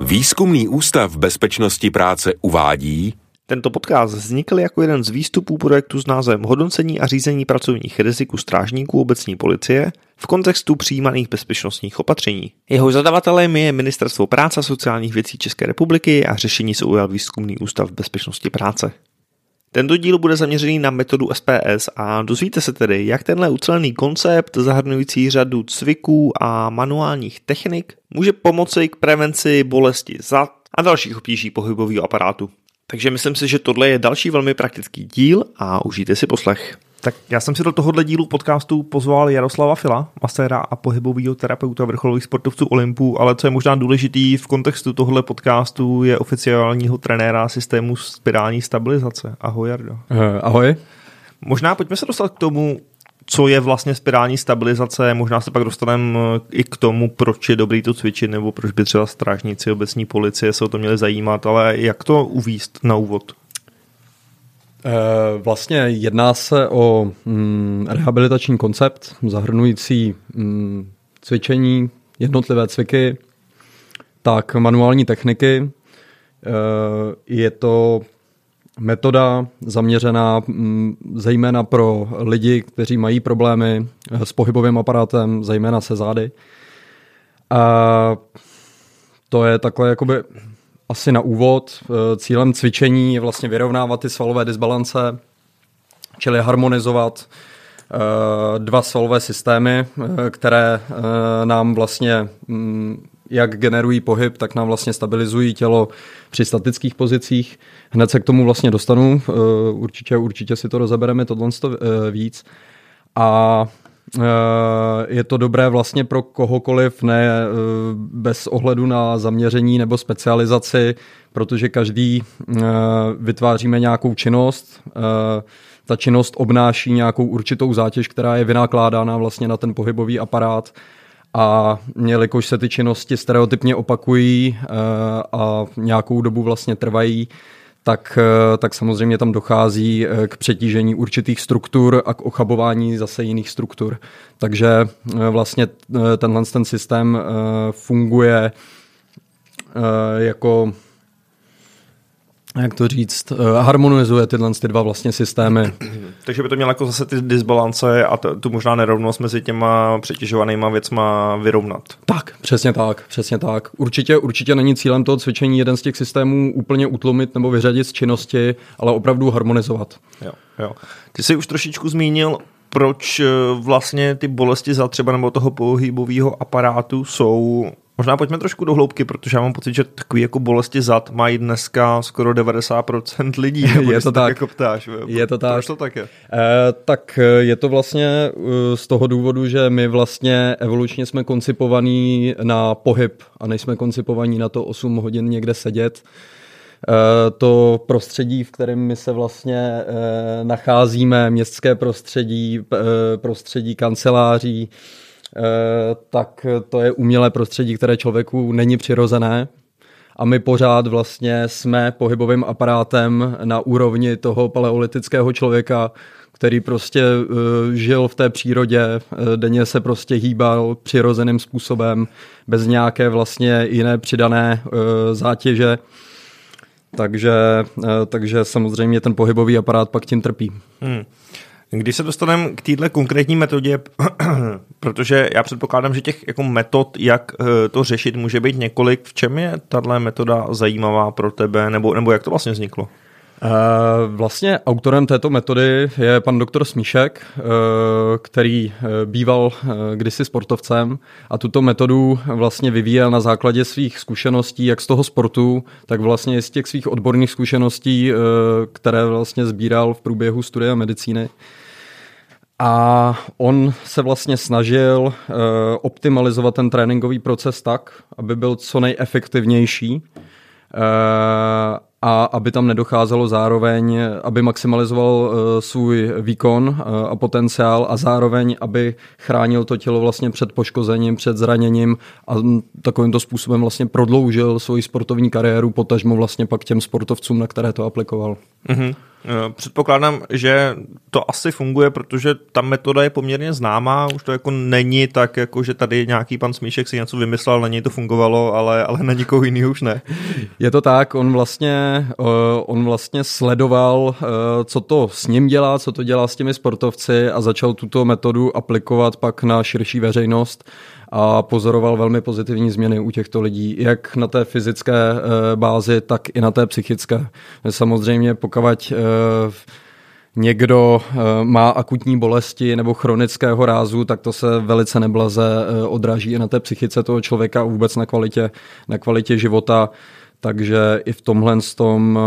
Výzkumný ústav bezpečnosti práce uvádí, tento podcast vznikl jako jeden z výstupů projektu s názvem Hodnocení a řízení pracovních rizik u strážníků obecní policie v kontextu přijímaných bezpečnostních opatření. Jeho zadavatelem je Ministerstvo práce a sociálních věcí České republiky a řešení se ujal Výzkumný ústav bezpečnosti práce. Tento díl bude zaměřený na metodu SPS a dozvíte se tedy, jak tenhle ucelený koncept zahrnující řadu cviků a manuálních technik může pomoci k prevenci bolesti zad a dalších obtíží pohybového aparátu. Takže myslím si, že tohle je další velmi praktický díl a užijte si poslech. Tak já jsem si do tohohle dílu podcastu pozval Jaroslava Fila, maséra a pohybového terapeuta vrcholových sportovců Olympu, ale co je možná důležitý v kontextu tohohle podcastu je oficiálního trenéra systému spirální stabilizace. Ahoj Jardo. Uh, ahoj. Možná pojďme se dostat k tomu, co je vlastně spirální stabilizace, možná se pak dostaneme eh, i k tomu, proč je dobrý to cvičit, nebo proč by třeba strážníci obecní policie se o to měli zajímat, ale jak to uvíst na úvod? Eh, vlastně jedná se o mm, rehabilitační koncept zahrnující mm, cvičení, jednotlivé cviky, tak manuální techniky. Eh, je to metoda zaměřená mm, zejména pro lidi, kteří mají problémy eh, s pohybovým aparátem, zejména se zády. A to je takhle jakoby asi na úvod. Eh, cílem cvičení je vlastně vyrovnávat ty svalové disbalance, čili harmonizovat eh, dva svalové systémy, které nám vlastně mm, jak generují pohyb, tak nám vlastně stabilizují tělo při statických pozicích. Hned se k tomu vlastně dostanu, eh, určitě, určitě si to rozebereme tohle eh, víc. A eh, je to dobré vlastně pro kohokoliv, ne bez ohledu na zaměření nebo specializaci, protože každý vytváříme nějakou činnost, ta činnost obnáší nějakou určitou zátěž, která je vynakládána vlastně na ten pohybový aparát. A jelikož se ty činnosti stereotypně opakují eh, a nějakou dobu vlastně trvají, tak, eh, tak samozřejmě tam dochází eh, k přetížení určitých struktur a k ochabování zase jiných struktur. Takže vlastně tenhle ten systém funguje jako jak to říct, eh, harmonizuje tyhle ty dva vlastně systémy. Takže by to mělo jako zase ty disbalance a t- tu možná nerovnost mezi těma přetěžovanýma věcma vyrovnat. Tak, přesně tak, přesně tak. Určitě, určitě není cílem toho cvičení jeden z těch systémů úplně utlumit nebo vyřadit z činnosti, ale opravdu harmonizovat. Jo, jo. Ty jsi už trošičku zmínil, proč eh, vlastně ty bolesti za třeba nebo toho pohybového aparátu jsou Možná pojďme trošku do hloubky, protože já mám pocit, že takový jako bolesti zad mají dneska skoro 90% lidí. Je to tak. jako ptáš, je to tak. Proč to tak je? Eh, tak eh, je to vlastně uh, z toho důvodu, že my vlastně evolučně jsme koncipovaní na pohyb a nejsme koncipovaní na to 8 hodin někde sedět. Uh, to prostředí, v kterém my se vlastně nacházíme, městské prostředí, prostředí kanceláří, Eh, tak to je umělé prostředí, které člověku není přirozené. A my pořád vlastně jsme pohybovým aparátem na úrovni toho paleolitického člověka, který prostě uh, žil v té přírodě, uh, denně se prostě hýbal přirozeným způsobem, bez nějaké vlastně jiné přidané zátěže. Takže, takže samozřejmě ten pohybový aparát pak tím trpí. Hmm. Když se dostaneme k této konkrétní metodě, protože já předpokládám, že těch jako metod, jak eh, to řešit, může být několik. V čem je tahle metoda zajímavá pro tebe, nebo, nebo jak to vlastně vzniklo? Eh, vlastně autorem této metody je pan doktor Smíšek, eh, který býval kdysi sportovcem a tuto metodu vlastně vyvíjel na základě svých zkušeností, jak z toho sportu, tak vlastně z těch svých odborných zkušeností, které vlastně sbíral v průběhu studia medicíny. A on se vlastně snažil uh, optimalizovat ten tréninkový proces tak, aby byl co nejefektivnější uh, a aby tam nedocházelo zároveň, aby maximalizoval uh, svůj výkon uh, a potenciál a zároveň, aby chránil to tělo vlastně před poškozením, před zraněním a takovýmto způsobem vlastně prodloužil svoji sportovní kariéru, potažmo vlastně pak těm sportovcům, na které to aplikoval. Mm-hmm. Eh, předpokládám, že to asi funguje, protože ta metoda je poměrně známá, už to jako není tak, jako že tady nějaký pan Smíšek si něco vymyslel, na něj to fungovalo, ale, ale na nikoho jiného už ne. Je to tak, on vlastně, uh, on vlastně sledoval, uh, co to s ním dělá, co to dělá s těmi sportovci a začal tuto metodu aplikovat pak na širší veřejnost a pozoroval velmi pozitivní změny u těchto lidí, jak na té fyzické eh, bázi, tak i na té psychické. Samozřejmě pokud eh, někdo eh, má akutní bolesti nebo chronického rázu, tak to se velice neblaze odráží i na té psychice toho člověka a vůbec na kvalitě, na kvalitě života. Takže i v tomhle tom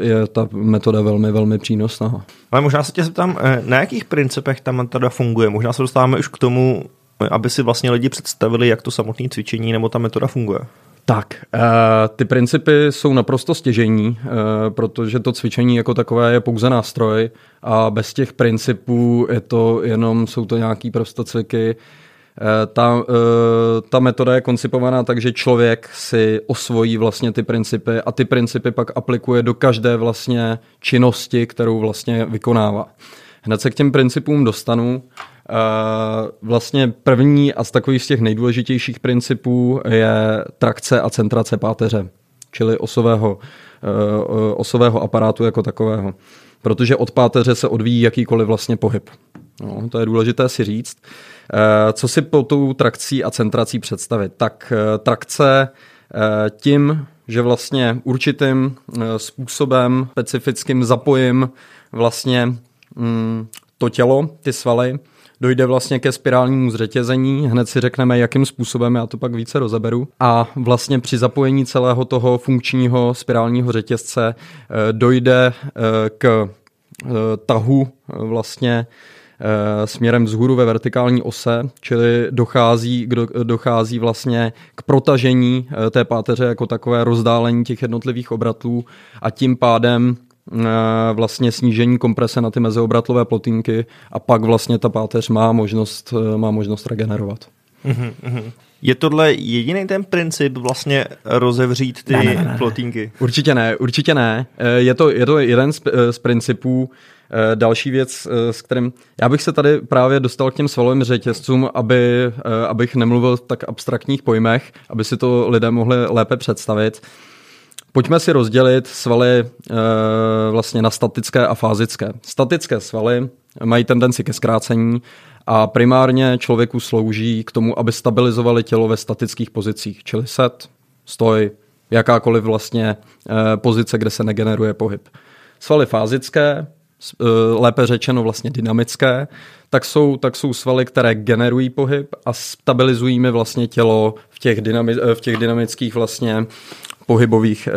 je ta metoda velmi, velmi přínosná. Ale možná se tě zeptám, na jakých principech ta metoda funguje? Možná se dostáváme už k tomu, aby si vlastně lidi představili, jak to samotné cvičení nebo ta metoda funguje. Tak, uh, ty principy jsou naprosto stěžení, uh, protože to cvičení jako takové je pouze nástroj a bez těch principů je to jenom, jsou to nějaký prostocviky. Uh, ta, ta metoda je koncipovaná tak, že člověk si osvojí vlastně ty principy a ty principy pak aplikuje do každé vlastně činnosti, kterou vlastně vykonává. Hned se k těm principům dostanu. Vlastně první a z takových z těch nejdůležitějších principů je trakce a centrace páteře, čili osového, uh, osového aparátu jako takového. Protože od páteře se odvíjí jakýkoliv vlastně pohyb. No, to je důležité si říct. Uh, co si po tou trakcí a centrací představit? Tak trakce tím, že vlastně určitým způsobem, specifickým zapojím vlastně mm, to tělo, ty svaly, dojde vlastně ke spirálnímu zřetězení, hned si řekneme, jakým způsobem, já to pak více rozeberu. A vlastně při zapojení celého toho funkčního spirálního řetězce eh, dojde eh, k eh, tahu vlastně směrem vzhůru ve vertikální ose, čili dochází, dochází vlastně k protažení té páteře jako takové rozdálení těch jednotlivých obratlů a tím pádem vlastně snížení komprese na ty meziobratlové plotínky a pak vlastně ta páteř má možnost, eh, má možnost regenerovat. Mm-hmm. Je tohle jediný ten princip vlastně rozevřít ty ne, ne, ne, plotínky? Určitě ne, určitě ne. Eh, je to, je to jeden z, z principů. Další věc, s kterým já bych se tady právě dostal k těm svalovým řetězcům, aby, abych nemluvil v tak abstraktních pojmech, aby si to lidé mohli lépe představit. Pojďme si rozdělit svaly e, vlastně na statické a fázické. Statické svaly mají tendenci ke zkrácení a primárně člověku slouží k tomu, aby stabilizovali tělo ve statických pozicích, čili set, stoj, jakákoliv vlastně e, pozice, kde se negeneruje pohyb. Svaly fázické, lépe řečeno vlastně dynamické, tak jsou, tak jsou svaly, které generují pohyb a stabilizují mi vlastně tělo v těch, dynami, v těch dynamických vlastně pohybových,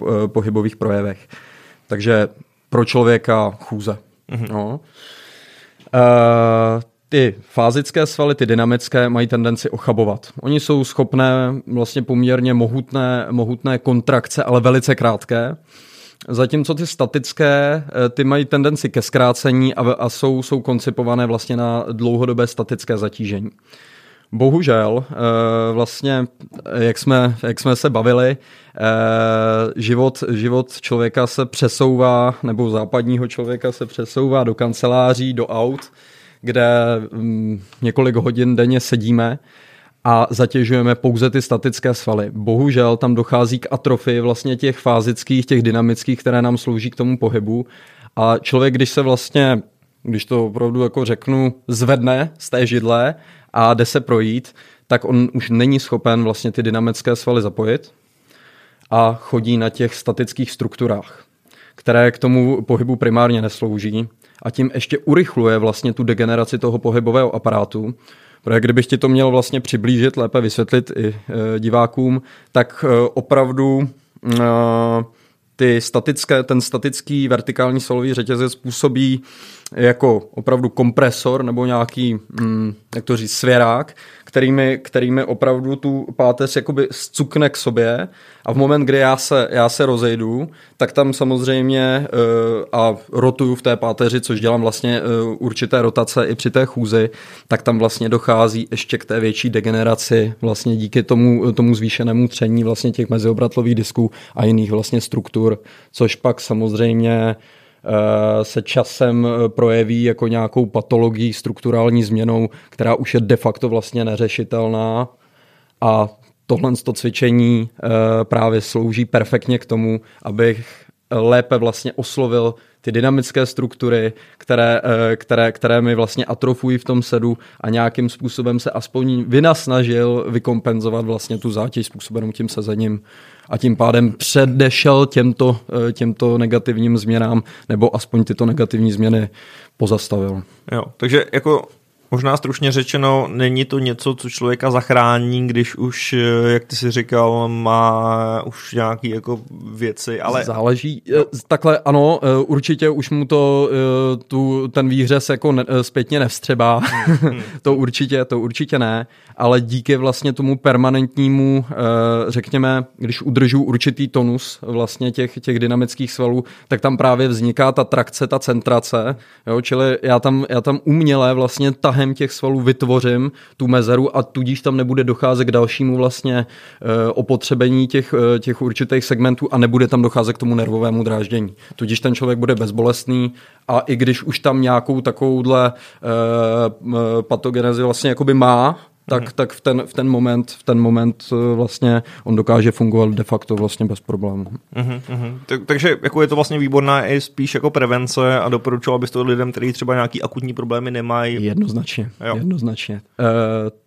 uh, pohybových projevech. Takže pro člověka chůze. Mm-hmm. No. Uh, ty fázické svaly, ty dynamické, mají tendenci ochabovat. Oni jsou schopné vlastně poměrně mohutné, mohutné kontrakce, ale velice krátké. Zatímco ty statické, ty mají tendenci ke zkrácení a, a jsou, jsou koncipované vlastně na dlouhodobé statické zatížení. Bohužel, eh, vlastně, jak jsme, jak jsme se bavili, eh, život, život člověka se přesouvá, nebo západního člověka se přesouvá do kanceláří, do aut, kde mm, několik hodin denně sedíme a zatěžujeme pouze ty statické svaly. Bohužel tam dochází k atrofii vlastně těch fázických, těch dynamických, které nám slouží k tomu pohybu. A člověk, když se vlastně, když to opravdu jako řeknu, zvedne z té židle a jde se projít, tak on už není schopen vlastně ty dynamické svaly zapojit a chodí na těch statických strukturách, které k tomu pohybu primárně neslouží a tím ještě urychluje vlastně tu degeneraci toho pohybového aparátu, Protože kdybych ti to měl vlastně přiblížit, lépe vysvětlit i e, divákům, tak e, opravdu e, ty statické, ten statický vertikální solový řetězec způsobí jako opravdu kompresor nebo nějaký, mm, jak to říct, svěrák, kterými, kterými opravdu tu páteř jakoby zcukne k sobě. A v moment, kdy já se, já se rozejdu, tak tam samozřejmě uh, a rotuju v té páteři, což dělám vlastně uh, určité rotace i při té chůzi, tak tam vlastně dochází ještě k té větší degeneraci vlastně díky tomu, tomu zvýšenému tření vlastně těch meziobratlových disků a jiných vlastně struktur, což pak samozřejmě se časem projeví jako nějakou patologii, strukturální změnou, která už je de facto vlastně neřešitelná. A tohle to cvičení právě slouží perfektně k tomu, abych lépe vlastně oslovil ty dynamické struktury, které, eh, které, které mi vlastně atrofují v tom sedu a nějakým způsobem se aspoň vynasnažil vykompenzovat vlastně tu zátěž způsobenou tím sezením a tím pádem předešel těmto, eh, těmto negativním změnám nebo aspoň tyto negativní změny pozastavil. Jo, takže jako Možná stručně řečeno, není to něco, co člověka zachrání, když už, eh, jak ty si říkal, má už nějaké jako věci, ale... Záleží. No. Takhle ano, eh, určitě už mu to tu, ten výhřez jako ne, zpětně nevstřebá. Hmm, hmm. to určitě, to určitě ne, ale díky vlastně tomu permanentnímu, řekněme, když udržu určitý tonus vlastně těch, těch dynamických svalů, tak tam právě vzniká ta trakce, ta centrace, jo, čili já tam, já tam uměle vlastně tahem tahem těch svalů vytvořím tu mezeru a tudíž tam nebude docházet k dalšímu vlastně e, opotřebení těch, e, těch určitých segmentů a nebude tam docházet k tomu nervovému dráždění. Tudíž ten člověk bude bezbolestný a i když už tam nějakou takovouhle e, patogenezi vlastně jakoby má, tak, mm. tak v, ten, v ten moment, v ten moment eh, vlastně on dokáže fungovat de facto vlastně bez problémů. Mm-hmm, mm-hmm. Tak, takže jako je to vlastně výborná i spíš jako prevence a doporučoval bys to lidem, kteří třeba nějaký akutní problémy nemají? Jednoznačně, jo. jednoznačně. E,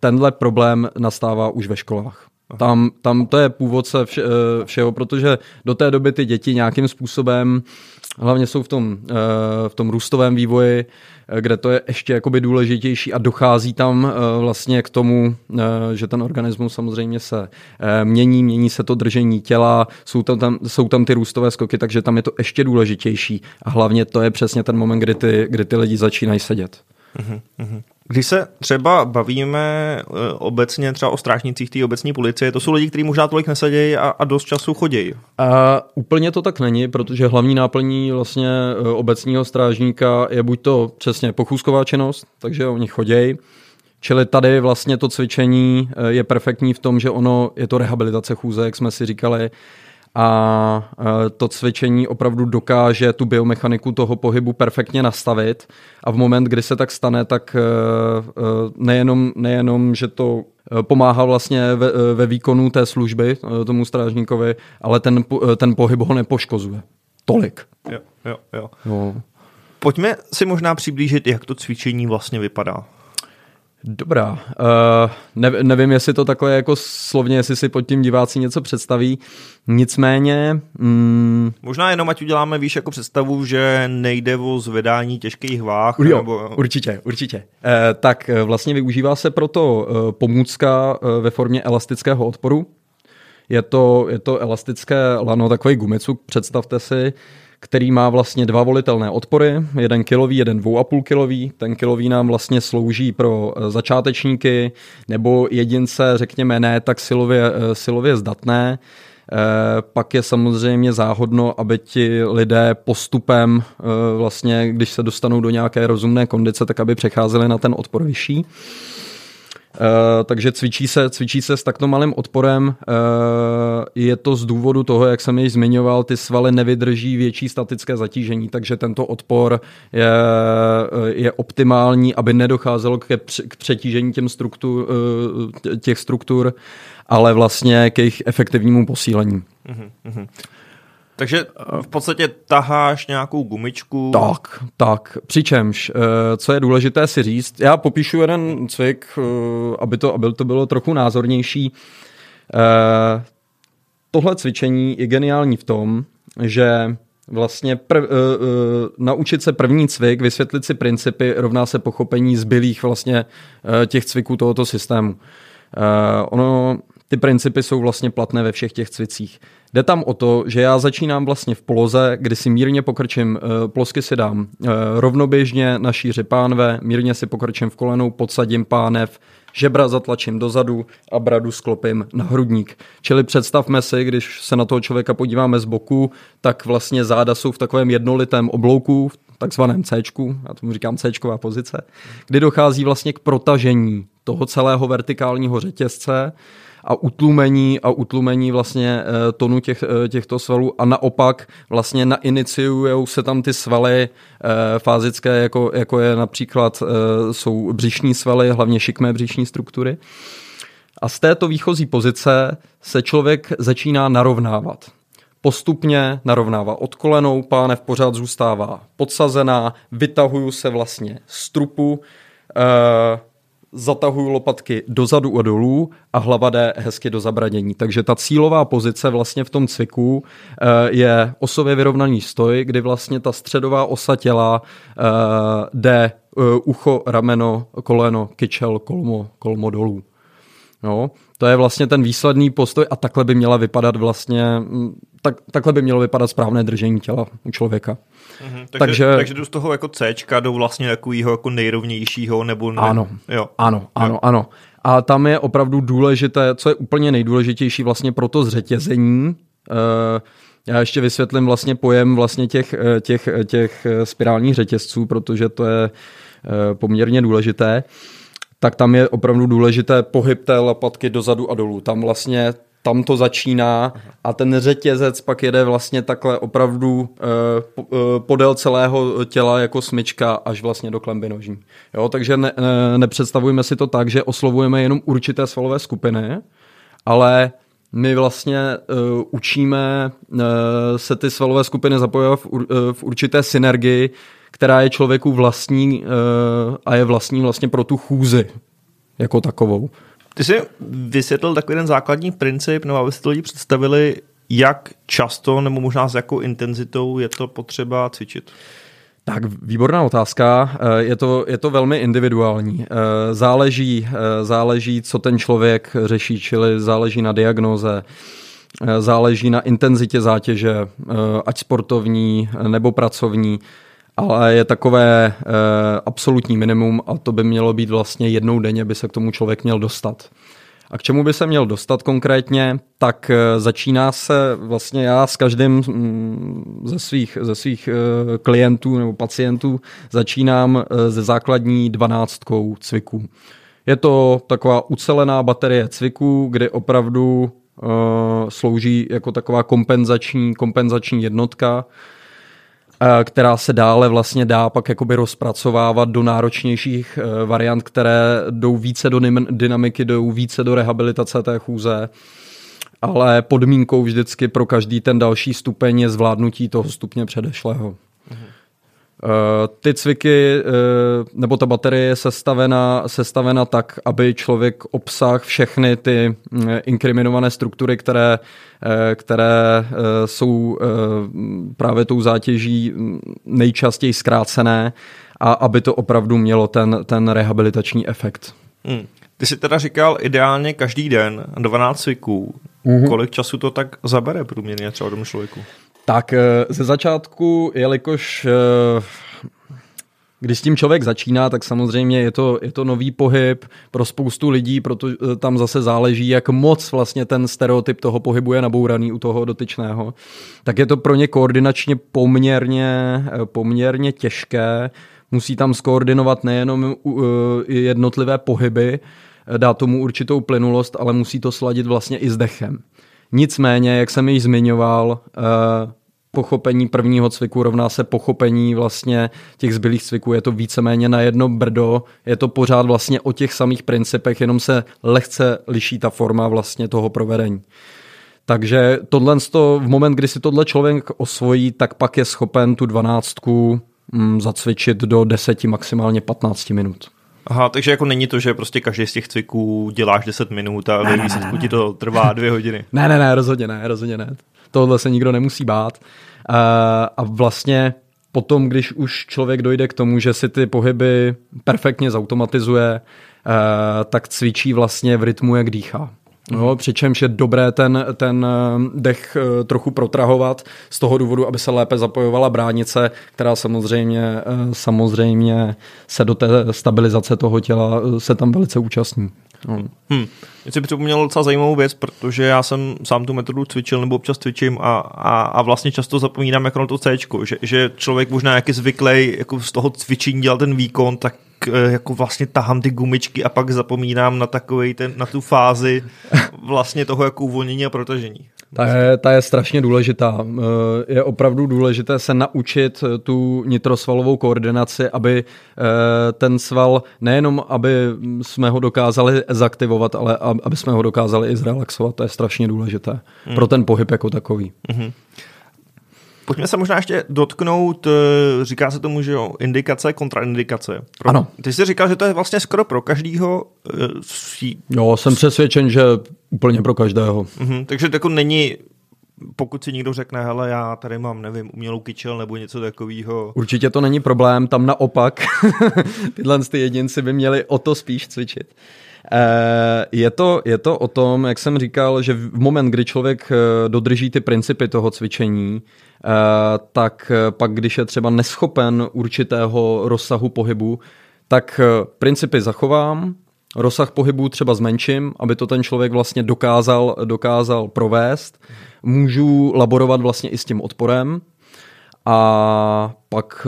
tenhle problém nastává už ve školách. Tam, tam to je původce vše, eh, všeho, protože do té doby ty děti nějakým způsobem, hlavně jsou v tom, v tom růstovém vývoji, Eh, kde to je ještě jakoby důležitější a dochází tam eh, vlastně k tomu, eh, že ten organismus samozřejmě se mění, mění se to držení těla, jsou tam, tam, jsou tam ty růstové skoky, takže tam je to ještě důležitější a hlavně to je přesně ten moment, kdy ty, kdy ty lidi začínají sedět. Uh-huh, Když se třeba bavíme uh, obecně třeba o strážnicích té obecní policie, to jsou lidi, kteří možná tolik nesedějí a, a dost času chodí. A úplně to tak není, protože hlavní náplní vlastně uh, obecního strážníka je buď to přesně pochůzková činnost, takže oni chodí, Čili tady vlastně to cvičení uh, je perfektní v tom, že ono je to rehabilitace chůze, jak jsme si říkali, a to cvičení opravdu dokáže tu biomechaniku toho pohybu perfektně nastavit a v moment, kdy se tak stane, tak e, e, nejenom, nejenom že to e, pomáhá vlastně ve, ve výkonu té služby tomu strážníkovi, ale ten, ten pohyb ho nepoškozuje. Tolik. Jo, jo, jo. No. Pojďme si možná přiblížit, jak to cvičení vlastně vypadá. Dobrá. Uh, ne, nevím, jestli to takhle jako slovně, jestli si pod tím diváci něco představí. Nicméně... Mm, Možná jenom, ať uděláme, víš, jako představu, že nejde o zvedání těžkých váh. Jo, nebo... určitě, určitě. Uh, tak vlastně využívá se proto uh, pomůcka uh, ve formě elastického odporu. Je to, je to elastické lano, takový gumicuk, představte si, který má vlastně dva volitelné odpory, jeden kilový, jeden dvou a půl kilový. Ten kilový nám vlastně slouží pro eh, začátečníky nebo jedince, řekněme, ne tak silově, eh, silově zdatné. E, pak je samozřejmě záhodno, aby ti lidé postupem, vlastně, když se dostanou do nějaké rozumné kondice, tak aby přecházeli na ten odpor vyšší. Uh, takže cvičí se, cvičí se s takto malým odporem. Uh, je to z důvodu toho, jak jsem již zmiňoval, ty svaly nevydrží větší statické zatížení, takže tento odpor je, je optimální, aby nedocházelo k, k přetížení těm struktur, uh, těch struktur, ale vlastně k jejich efektivnímu posílení. Uh-huh, takže v podstatě taháš nějakou gumičku. Tak, tak. Přičemž, eh, co je důležité si říct, já popíšu jeden cvik, eh, aby to, aby to bylo trochu názornější. Eh, tohle cvičení je geniální v tom, že vlastně prv, naučit se první cvik, vysvětlit si principy, rovná se pochopení zbylých vlastně těch cviků tohoto systému. Ono, ty principy jsou vlastně platné ve všech těch cvicích. Jde tam o to, že já začínám vlastně v poloze, kdy si mírně pokrčím, eh, plosky si dám eh, rovnoběžně na šíři pánve, mírně si pokrčím v kolenou, podsadím pánev, žebra zatlačím dozadu a bradu sklopím na hrudník. Čili představme si, když se na toho člověka podíváme z boku, tak vlastně záda jsou v takovém jednolitém oblouku, v takzvaném C, já tomu říkám C pozice, kdy dochází vlastně k protažení toho celého vertikálního řetězce a utlumení a utlumení vlastně eh, tonu těch, eh, těchto svalů a naopak vlastně nainiciují se tam ty svaly fázické, jako, jako je například jsou břišní svaly, hlavně šikmé břišní struktury. A z této výchozí pozice se člověk začíná narovnávat postupně narovnává od kolenou, pánev pořád zůstává podsazená, vytahuju se vlastně z trupu, eh, zatahuju lopatky dozadu a dolů a hlava jde hezky do zabranění. Takže ta cílová pozice vlastně v tom cviku eh, je osově vyrovnaný stoj, kdy vlastně ta středová osa těla eh, jde eh, ucho, rameno, koleno, kyčel, kolmo, kolmo dolů. No, to je vlastně ten výsledný postoj a takhle by měla vypadat vlastně, mm, tak, takhle by mělo vypadat správné držení těla u člověka. Mhm, takže, takže, takže jdu z toho jako C do vlastně takového jako nejrovnějšího nebo ne, ano, jo. ano, ano, jo. ano. A tam je opravdu důležité, co je úplně nejdůležitější vlastně pro to zřetězení, uh, já ještě vysvětlím vlastně pojem vlastně těch, eh, těch, těch spirálních řetězců, protože to je eh, poměrně důležité. Uh, tak tam je opravdu důležité pohyb té lapatky dozadu a dolů. Tam vlastně tam to začíná a ten řetězec pak jede vlastně takhle opravdu uh, podél celého těla jako smyčka až vlastně do klemby nožní. Jo, takže ne, ne, si to tak, že oslovujeme jenom určité svalové skupiny, ale my vlastně uh, učíme se ty svalové skupiny zapojovat v určité synergii, která je člověku vlastní uh, a je vlastní vlastně pro tu chůzi jako takovou. Ty jsi vysvětlil takový ten základní princip, nebo abyste to lidi představili, jak často nebo možná s jakou intenzitou je to potřeba cvičit? Tak výborná otázka. Eh, je to, je to velmi individuální. Eh, záleží, záleží, co ten člověk řeší, čili záleží na diagnoze, záleží na intenzitě zátěže, ať sportovní nebo pracovní ale je takové e, absolutní minimum a to by mělo být vlastně jednou denně, by se k tomu člověk měl dostat. A k čemu by se měl dostat konkrétně, tak e, začíná se vlastně já s každým mm, ze svých, ze svých e, klientů nebo pacientů začínám ze základní dvanáctkou cviků. Je to taková ucelená baterie cviků, kdy opravdu slouží jako taková kompenzační, kompenzační jednotka, Eh, která se dále vlastně dá pak jakoby rozpracovávat do náročnějších eh, variant, které jdou více do dynamiky, jdou více do rehabilitace té chůze ale podmínkou vždycky pro každý ten další stupeň je zvládnutí toho stupně předešlého. Mhm. Eh, ty cviky nebo ta baterie je sestavena, sestavena tak, aby člověk obsah všechny ty mm, inkriminované struktury, které Eh, které eh, jsou eh, právě tou zátěží nejčastěji zkrácené a aby to opravdu mělo ten, ten rehabilitační efekt. Hmm. Ty jsi teda říkal ideálně každý den 12 cviků. Mm-hmm. Kolik času to tak zabere průměrně třeba tomu člověku? Tak ze začátku, jelikož když s tím člověk začíná, tak samozřejmě je to, je to nový pohyb pro spoustu lidí, protože eh, tam zase záleží, jak moc vlastně ten stereotyp toho pohybu je nabouraný u toho dotyčného. Tak je to pro ně koordinačně poměrně, eh, poměrně těžké. Musí tam skoordinovat nejenom eh, jednotlivé pohyby, dá tomu určitou plynulost, ale musí to sladit vlastně i s dechem. Nicméně, jak jsem již zmiňoval, pochopení prvního cviku rovná se pochopení vlastně těch zbylých cviků. Je to víceméně na jedno brdo, je to pořád vlastně o těch samých principech, jenom se lehce liší ta forma vlastně toho provedení. Takže tohle v moment, kdy si tohle člověk osvojí, tak pak je schopen tu dvanáctku mm, zacvičit do 10, maximálně 15 minut. Aha, takže jako není to, že prostě každý z těch cviků děláš 10 minut a ve výsledku ti to trvá dvě hodiny. Ne, ne, ne, rozhodně ne, rozhodně ne tohle se nikdo nemusí bát. A vlastně potom, když už člověk dojde k tomu, že si ty pohyby perfektně zautomatizuje, tak cvičí vlastně v rytmu, jak dýchá. No, přičemž je dobré ten, ten dech e, trochu protrahovat z toho důvodu, aby se lépe zapojovala bránice, která samozřejmě, e, samozřejmě se do té stabilizace toho těla se tam velice účastní. Hmm. Mě si připomněl docela zajímavou věc, protože já jsem sám tu metodu cvičil nebo občas cvičím a, a, a vlastně často zapomínám jako na to C, že, že člověk možná jak je zvyklý jako z toho cvičení dělat ten výkon, tak eh, jako vlastně tahám ty gumičky a pak zapomínám na takový ten, na tu fázi vlastně toho jako uvolnění a protažení. Ta je, ta je strašně důležitá. Eh, je opravdu důležité se naučit tu nitrosvalovou koordinaci, aby ten sval nejenom, aby jsme ho dokázali zaktivovat, ale aby jsme ho dokázali i zrelaxovat. To je strašně důležité hmm. pro ten pohyb jako takový. Hmm. Pojďme se možná ještě dotknout, eh, říká se tomu, že jo, indikace, kontraindikace. Pro, ano. Ty jsi říkal, že to je vlastně skoro pro každýho. Uh, jo, jsem přesvědčen, že úplně pro každého. Uh-huh, takže to jako není pokud si někdo řekne, hele, já tady mám, nevím, umělou kyčel nebo něco takového. Určitě to není problém, tam naopak tyhle ty jedinci by měli o to spíš cvičit. Eh, je to, je to o tom, jak jsem říkal, že v moment, kdy člověk eh, dodrží ty principy toho cvičení, eh, tak pak, když je třeba neschopen určitého rozsahu pohybu, tak principy zachovám, rozsah pohybu třeba zmenším, aby to ten člověk vlastně dokázal, dokázal provést. Můžu laborovat vlastně i s tím odporem, a pak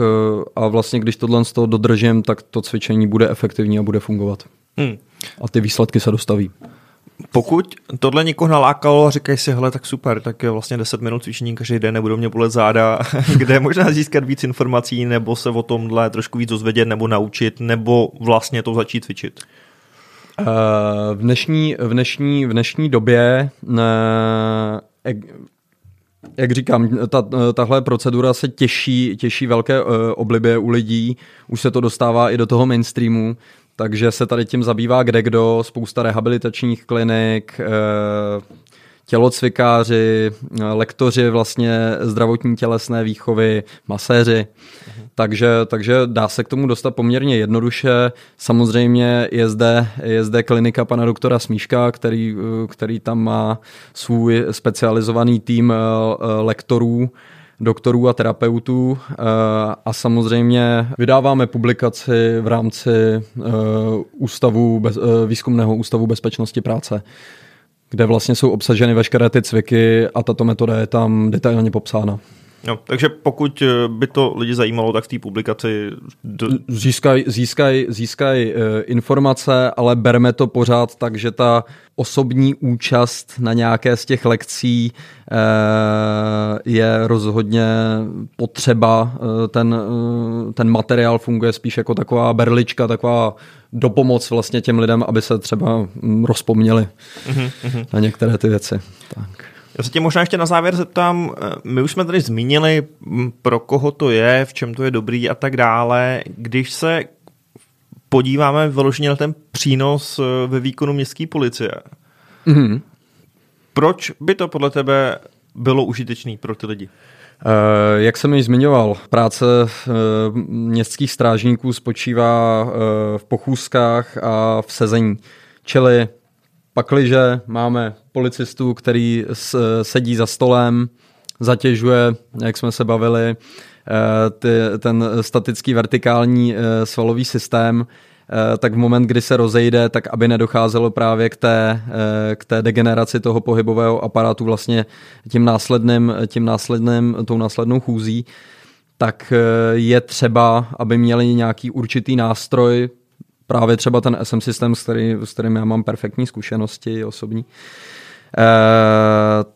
a vlastně když tohle z toho dodržím, tak to cvičení bude efektivní a bude fungovat. Hmm. A ty výsledky se dostaví. Pokud tohle někoho nalákalo a říkají si, hele, tak super, tak je vlastně 10 minut cvičení každý den, nebudou mě bolet záda, kde možná získat víc informací, nebo se o tomhle trošku víc dozvědět, nebo naučit, nebo vlastně to začít cvičit? Eh, v dnešní, v dnešní, v dnešní době ne, jak říkám, ta, tahle procedura se těší, těší velké uh, oblibě u lidí, už se to dostává i do toho mainstreamu, takže se tady tím zabývá kde kdo, spousta rehabilitačních klinik, eh, tělocvikáři, eh, lektoři vlastně zdravotní tělesné výchovy, maséři. Mhm. Takže, takže dá se k tomu dostat poměrně jednoduše. Samozřejmě je zde, je zde klinika pana doktora Smíška, který, eh, který tam má svůj specializovaný tým lektorů, doktorů a terapeutů eh, a samozřejmě vydáváme publikaci v rámci eh, ústavu, eh, výzkumného ústavu bezpečnosti práce kde vlastně jsou obsaženy veškeré ty cviky a tato metoda je tam detailně popsána. No, takže pokud eh, by to lidi zajímalo, tak v té publikaci... Do... Získaj, získaj, získaj uh, informace, ale berme to pořád tak, že ta osobní účast na nějaké z těch lekcí uh, je rozhodně potřeba. Uh, ten, uh, ten materiál funguje spíš jako taková berlička, taková dopomoc vlastně těm lidem, aby se třeba mm, rozpomněli uh-huh, na některé ty věci. Tak. Já se tě možná ještě na závěr zeptám, eh, my už jsme tady zmínili, pro koho to je, v čem to je dobrý a tak dále. Když se podíváme vyloženě na ten přínos eh, ve výkonu městské policie, mm-hmm. proč by to podle tebe bylo užitečný pro ty lidi? Eh, jak jsem již zmiňoval, práce městských strážníků spočívá v pochůzkách a v sezení. Čili Pakliže máme policistu, který sedí za stolem, zatěžuje, jak jsme se bavili, eh, ty, ten statický vertikální eh, svalový systém, eh, tak v moment, kdy se rozejde, tak aby nedocházelo právě k té, k té degeneraci toho pohybového aparátu vlastně tím následným, tím následným, tou následnou chůzí, tak je třeba, aby měli nějaký určitý nástroj, právě třeba ten SM systém, s, který, s kterým já mám perfektní zkušenosti osobní, eh,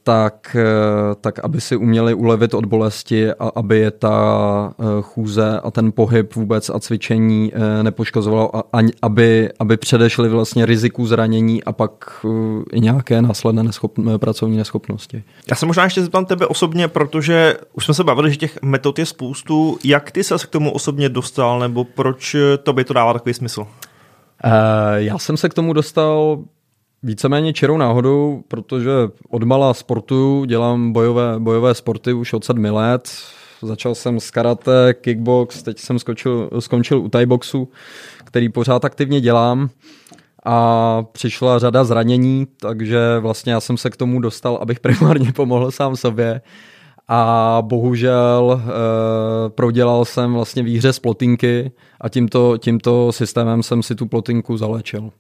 tak, eh, tak aby si uměli ulevit od bolesti a aby je ta eh, chůze a ten pohyb vůbec a cvičení nepoškozovalo a aby, aby předešli vlastně riziku zranění a pak i nějaké následné neschop, pracovní neschopnosti. Já se možná ještě zeptám tebe osobně, protože už jsme se bavili, že těch metod je spoustu. Jak ty se k tomu osobně dostal, nebo proč to by to dává takový smysl? Já jsem se k tomu dostal víceméně čirou náhodou, protože od malá sportu dělám bojové, bojové sporty už od sedmi let. Začal jsem s karate, kickbox, teď jsem skočil, skončil u thai boxu, který pořád aktivně dělám a přišla řada zranění, takže vlastně já jsem se k tomu dostal, abych primárně pomohl sám sobě a bohužel e, prodělal jsem vlastně výhře z plotinky a tímto, tímto systémem jsem si tu plotinku zalečil.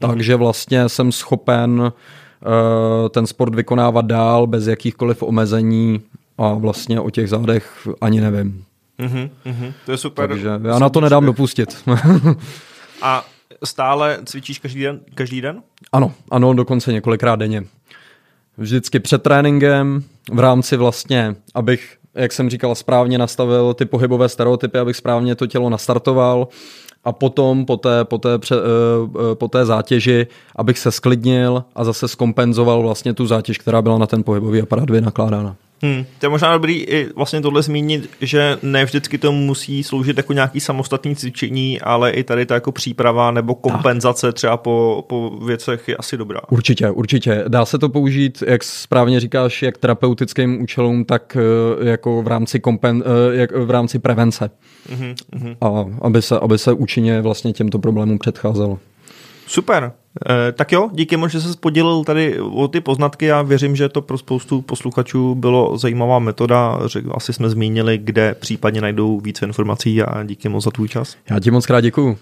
Takže vlastně jsem schopen e, ten sport vykonávat dál bez jakýchkoliv omezení a vlastně o těch zádech ani nevím. Mm-hmm, mm-hmm. To je super. Takže já na to nedám dopustit. A stále cvičíš každý den? Každý den? Ano, ano, dokonce několikrát denně. Vždycky před tréninkem, v rámci vlastně, abych, jak jsem říkal, správně nastavil ty pohybové stereotypy, abych správně to tělo nastartoval a potom po té, po té, pře, eh, po té zátěži, abych se sklidnil a zase skompenzoval vlastně tu zátěž, která byla na ten pohybový aparát vynakládána. Hmm, to je možná dobrý i vlastně tohle zmínit, že ne vždycky to musí sloužit jako nějaký samostatný cvičení, ale i tady ta jako příprava nebo kompenzace tak. třeba po, po věcech je asi dobrá. Určitě, určitě. Dá se to použít, jak správně říkáš, jak terapeutickým účelům, tak eh, jako v rámci, kompen, eh, jak v rámci prevence. Mm-hmm. A aby se, aby se účinně vlastně těmto problémům předcházelo. Super. E, tak jo, díky moc, že se podělil tady o ty poznatky. Já věřím, že to pro spoustu posluchačů bylo zajímavá metoda. Asi jsme zmínili, kde případně najdou více informací a díky moc za tvůj čas. Já ti moc krát děkuju.